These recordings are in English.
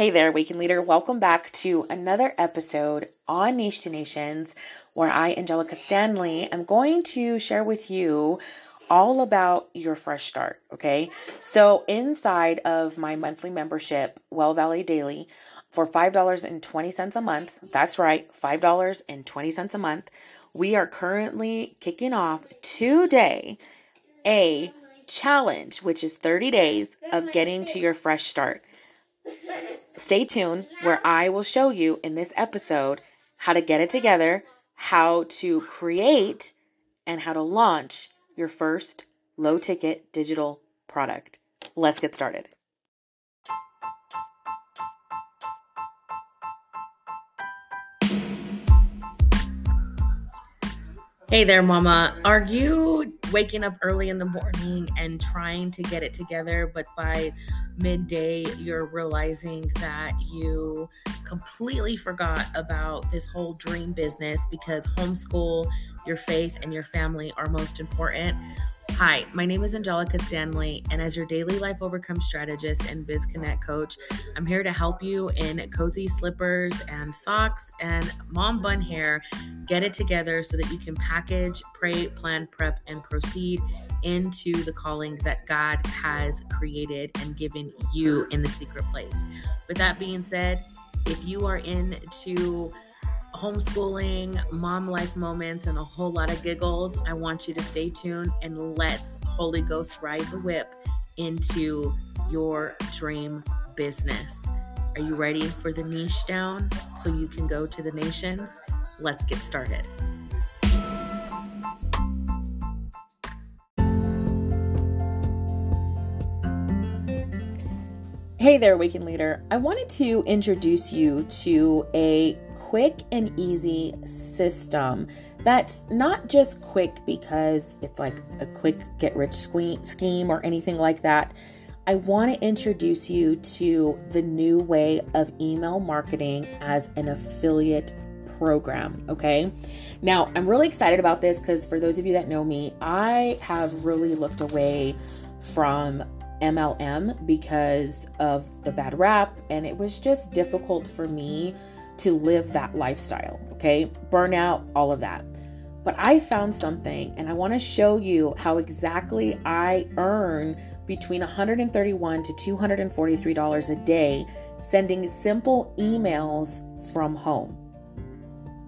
Hey there, Awaken Leader. Welcome back to another episode on Niche to Nations, where I, Angelica Stanley, am going to share with you all about your fresh start. Okay. So, inside of my monthly membership, Well Valley Daily, for $5.20 a month, that's right, $5.20 a month, we are currently kicking off today a challenge, which is 30 days of getting to your fresh start. Stay tuned where I will show you in this episode how to get it together, how to create, and how to launch your first low ticket digital product. Let's get started. Hey there, mama. Are you waking up early in the morning and trying to get it together, but by midday, you're realizing that you completely forgot about this whole dream business because homeschool, your faith, and your family are most important? Hi, my name is Angelica Stanley, and as your daily life overcome strategist and biz connect coach, I'm here to help you in cozy slippers and socks and mom bun hair get it together so that you can package, pray, plan, prep, and proceed into the calling that God has created and given you in the secret place. With that being said, if you are into homeschooling, mom life moments, and a whole lot of giggles, I want you to stay tuned and let's Holy Ghost ride the whip into your dream business. Are you ready for the niche down so you can go to the nations? Let's get started. Hey there, Awaken Leader. I wanted to introduce you to a quick and easy system that's not just quick because it's like a quick get rich scheme or anything like that. I want to introduce you to the new way of email marketing as an affiliate program. Okay. Now, I'm really excited about this because for those of you that know me, I have really looked away from MLM because of the bad rap, and it was just difficult for me to live that lifestyle, okay? Burnout, all of that. But I found something and I want to show you how exactly I earn between 131 to $243 a day sending simple emails from home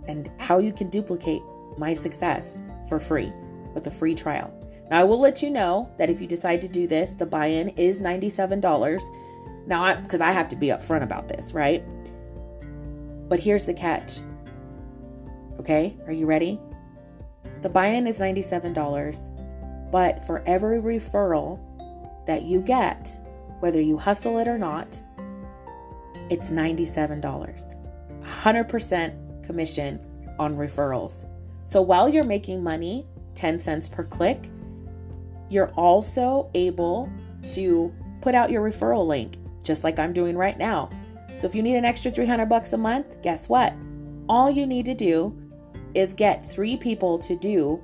and how you can duplicate my success for free with a free trial. Now, I will let you know that if you decide to do this, the buy in is $97. Now, because I have to be upfront about this, right? But here's the catch. Okay, are you ready? The buy in is $97, but for every referral that you get, whether you hustle it or not, it's $97. 100% commission on referrals. So while you're making money, 10 cents per click, you're also able to put out your referral link, just like I'm doing right now. So if you need an extra 300 bucks a month, guess what? All you need to do is get three people to do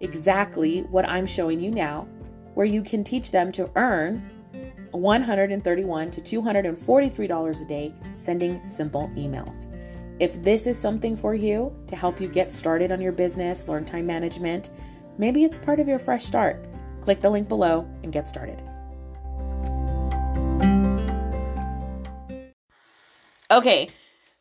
exactly what I'm showing you now, where you can teach them to earn 131 to 243 dollars a day sending simple emails. If this is something for you to help you get started on your business, learn time management, maybe it's part of your fresh start. Click the link below and get started. Okay,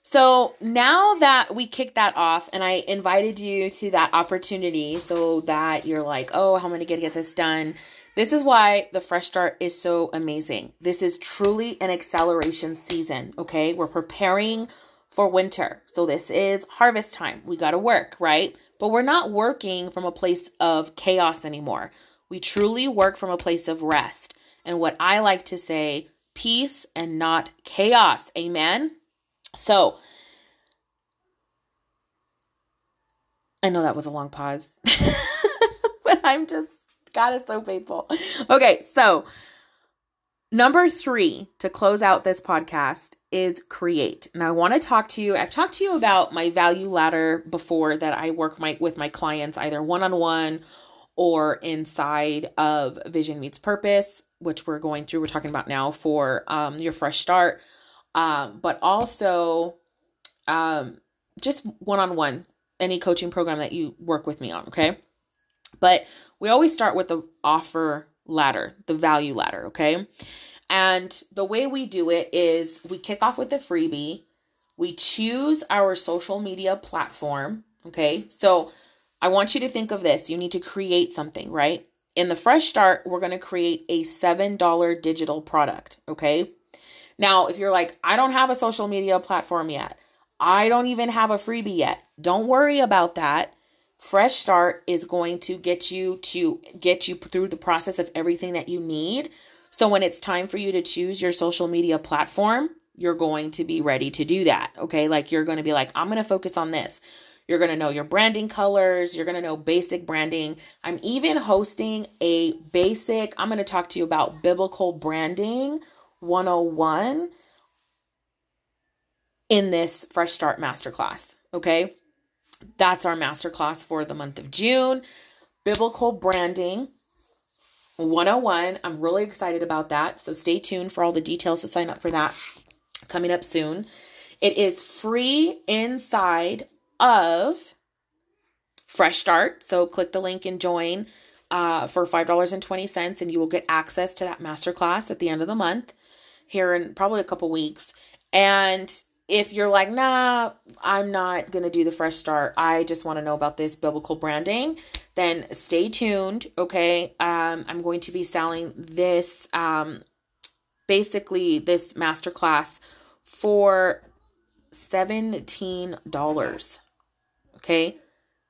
so now that we kicked that off and I invited you to that opportunity so that you're like, oh, how am I going to get this done? This is why the Fresh Start is so amazing. This is truly an acceleration season, okay? We're preparing for winter. So this is harvest time. We got to work, right? But we're not working from a place of chaos anymore. We truly work from a place of rest. And what I like to say, peace and not chaos. Amen. So, I know that was a long pause, but I'm just, God is so faithful. Okay, so number three to close out this podcast is create. Now, I want to talk to you. I've talked to you about my value ladder before that I work my with my clients either one on one or inside of Vision Meets Purpose, which we're going through. We're talking about now for um, your fresh start um, but also um, just one on one, any coaching program that you work with me on, okay? But we always start with the offer ladder, the value ladder, okay? And the way we do it is we kick off with the freebie, we choose our social media platform, okay? So I want you to think of this. You need to create something, right? In the fresh start, we're going to create a $7 digital product, okay? Now, if you're like, I don't have a social media platform yet, I don't even have a freebie yet, don't worry about that. Fresh Start is going to get you to get you through the process of everything that you need. So when it's time for you to choose your social media platform, you're going to be ready to do that. Okay? Like you're going to be like, I'm going to focus on this. You're going to know your branding colors. You're going to know basic branding. I'm even hosting a basic, I'm going to talk to you about biblical branding 101 in this Fresh Start Masterclass. Okay. That's our masterclass for the month of June. Biblical Branding 101. I'm really excited about that. So stay tuned for all the details to sign up for that coming up soon. It is free inside of Fresh Start. So click the link and join uh, for $5.20 and you will get access to that masterclass at the end of the month here in probably a couple weeks. And if you're like, nah, I'm not going to do the fresh start, I just want to know about this biblical branding, then stay tuned. Okay. Um, I'm going to be selling this, um, basically, this masterclass for $17. Okay.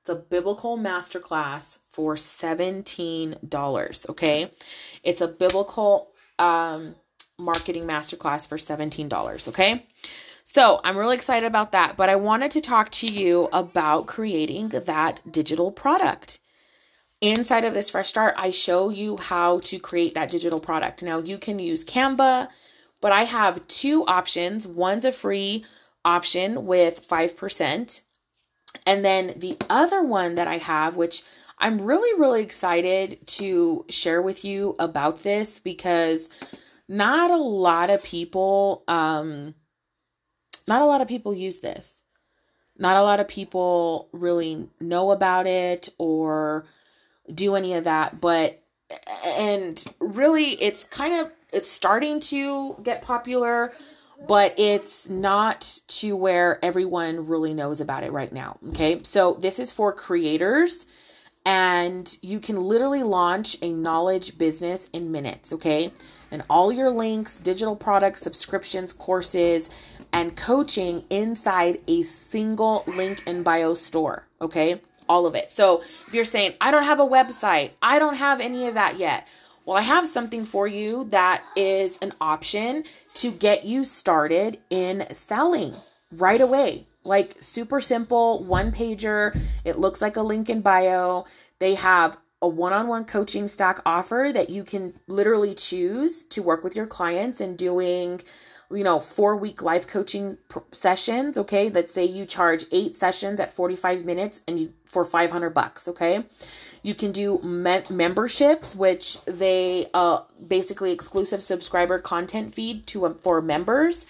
It's a biblical masterclass for $17. Okay. It's a biblical, um, marketing masterclass for $17. Okay. So I'm really excited about that. But I wanted to talk to you about creating that digital product. Inside of this Fresh Start, I show you how to create that digital product. Now you can use Canva, but I have two options. One's a free option with 5%. And then the other one that I have, which I'm really, really excited to share with you about this because not a lot of people um not a lot of people use this. Not a lot of people really know about it or do any of that, but and really it's kind of it's starting to get popular, but it's not to where everyone really knows about it right now. Okay? So this is for creators and you can literally launch a knowledge business in minutes, okay? And all your links, digital products, subscriptions, courses, and coaching inside a single link in bio store. Okay. All of it. So if you're saying, I don't have a website, I don't have any of that yet. Well, I have something for you that is an option to get you started in selling right away. Like super simple, one pager. It looks like a link in bio. They have a one on one coaching stack offer that you can literally choose to work with your clients and doing you know, four week life coaching sessions. Okay. Let's say you charge eight sessions at 45 minutes and you for 500 bucks. Okay. You can do me- memberships, which they uh basically exclusive subscriber content feed to uh, for members.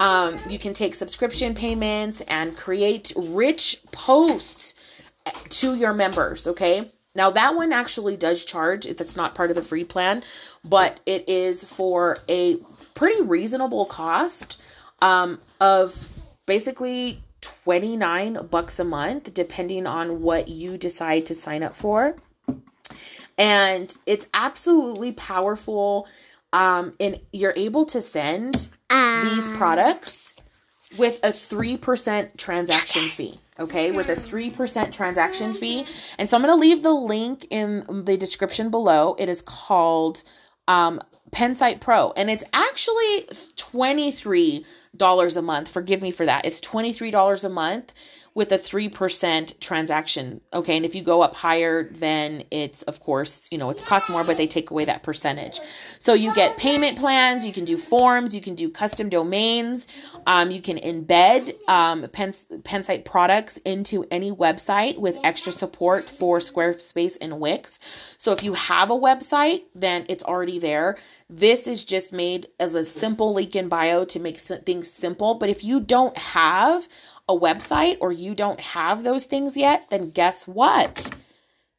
Um, you can take subscription payments and create rich posts eh, to your members. Okay. Now that one actually does charge. It's not part of the free plan, but it is for a pretty reasonable cost um, of basically 29 bucks a month depending on what you decide to sign up for and it's absolutely powerful um and you're able to send these products with a 3% transaction fee okay with a 3% transaction fee. And so i'm going to leave the link in the description below. It is called um Pensight Pro, and it's actually $23 a month. Forgive me for that. It's $23 a month with a 3% transaction. Okay. And if you go up higher, then it's, of course, you know, it's cost more, but they take away that percentage. So you get payment plans, you can do forms, you can do custom domains, um, you can embed um, Pensight products into any website with extra support for Squarespace and Wix. So if you have a website, then it's already there. This is just made as a simple link in bio to make things simple. But if you don't have a website or you don't have those things yet, then guess what?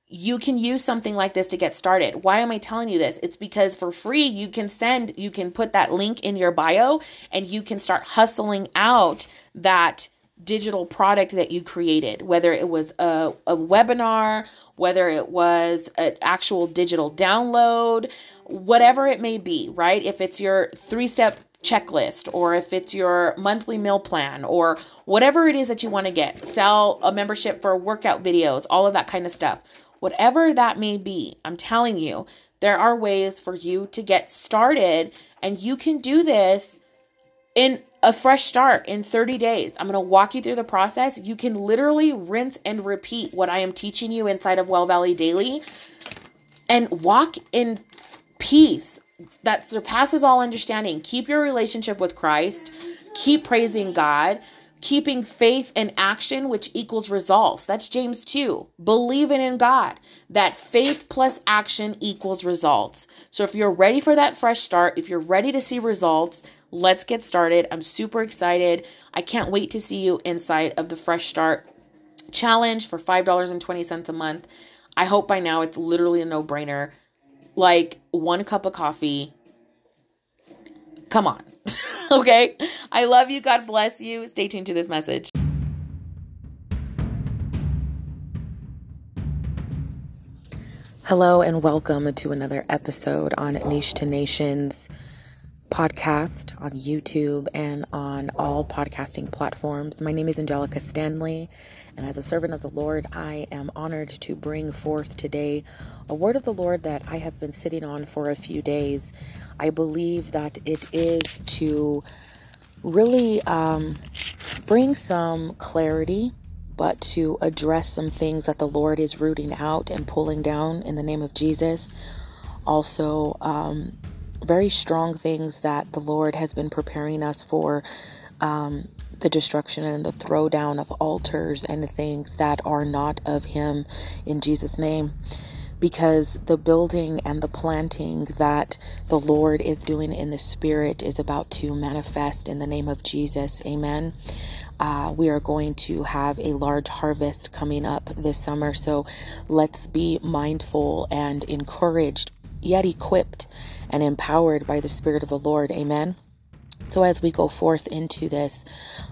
You can use something like this to get started. Why am I telling you this? It's because for free, you can send, you can put that link in your bio and you can start hustling out that digital product that you created, whether it was a, a webinar, whether it was an actual digital download, whatever it may be, right? If it's your three step checklist or if it's your monthly meal plan or whatever it is that you want to get, sell a membership for workout videos, all of that kind of stuff. Whatever that may be, I'm telling you, there are ways for you to get started and you can do this in a fresh start in 30 days. I'm going to walk you through the process. You can literally rinse and repeat what I am teaching you inside of Well Valley Daily and walk in peace that surpasses all understanding. Keep your relationship with Christ, keep praising God, keeping faith and action, which equals results. That's James 2. Believing in God, that faith plus action equals results. So if you're ready for that fresh start, if you're ready to see results, let's get started. I'm super excited. I can't wait to see you inside of the Fresh Start challenge for $5.20 a month. I hope by now it's literally a no brainer. Like one cup of coffee. Come on. okay? I love you. God bless you. Stay tuned to this message. Hello, and welcome to another episode on Niche to Nations podcast on YouTube and on all podcasting platforms. My name is Angelica Stanley, and as a servant of the Lord, I am honored to bring forth today a word of the Lord that I have been sitting on for a few days. I believe that it is to really um, bring some clarity. But to address some things that the Lord is rooting out and pulling down in the name of Jesus. Also, um, very strong things that the Lord has been preparing us for um, the destruction and the throwdown of altars and the things that are not of Him in Jesus' name. Because the building and the planting that the Lord is doing in the Spirit is about to manifest in the name of Jesus. Amen. Uh, we are going to have a large harvest coming up this summer. So let's be mindful and encouraged yet equipped and empowered by the Spirit of the Lord. Amen. So, as we go forth into this,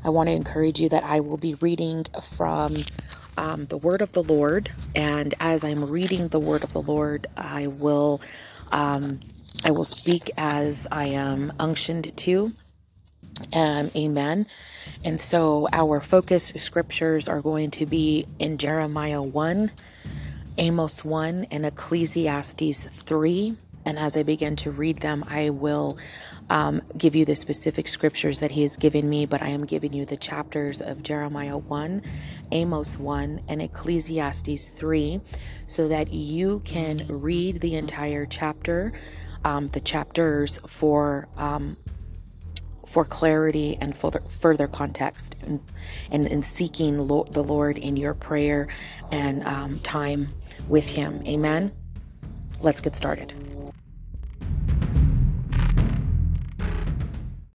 I want to encourage you that I will be reading from um, the Word of the Lord. And as I'm reading the Word of the Lord, I will. Um, I will speak as I am unctioned to. Um, amen. And so our focus scriptures are going to be in Jeremiah 1, Amos 1 and Ecclesiastes 3. And as I begin to read them, I will um, give you the specific scriptures that he has given me, but I am giving you the chapters of Jeremiah 1, Amos 1, and Ecclesiastes 3 so that you can read the entire chapter, um, the chapters for. Um, for clarity and for further context and, and, and seeking lo- the Lord in your prayer and um, time with Him. Amen. Let's get started.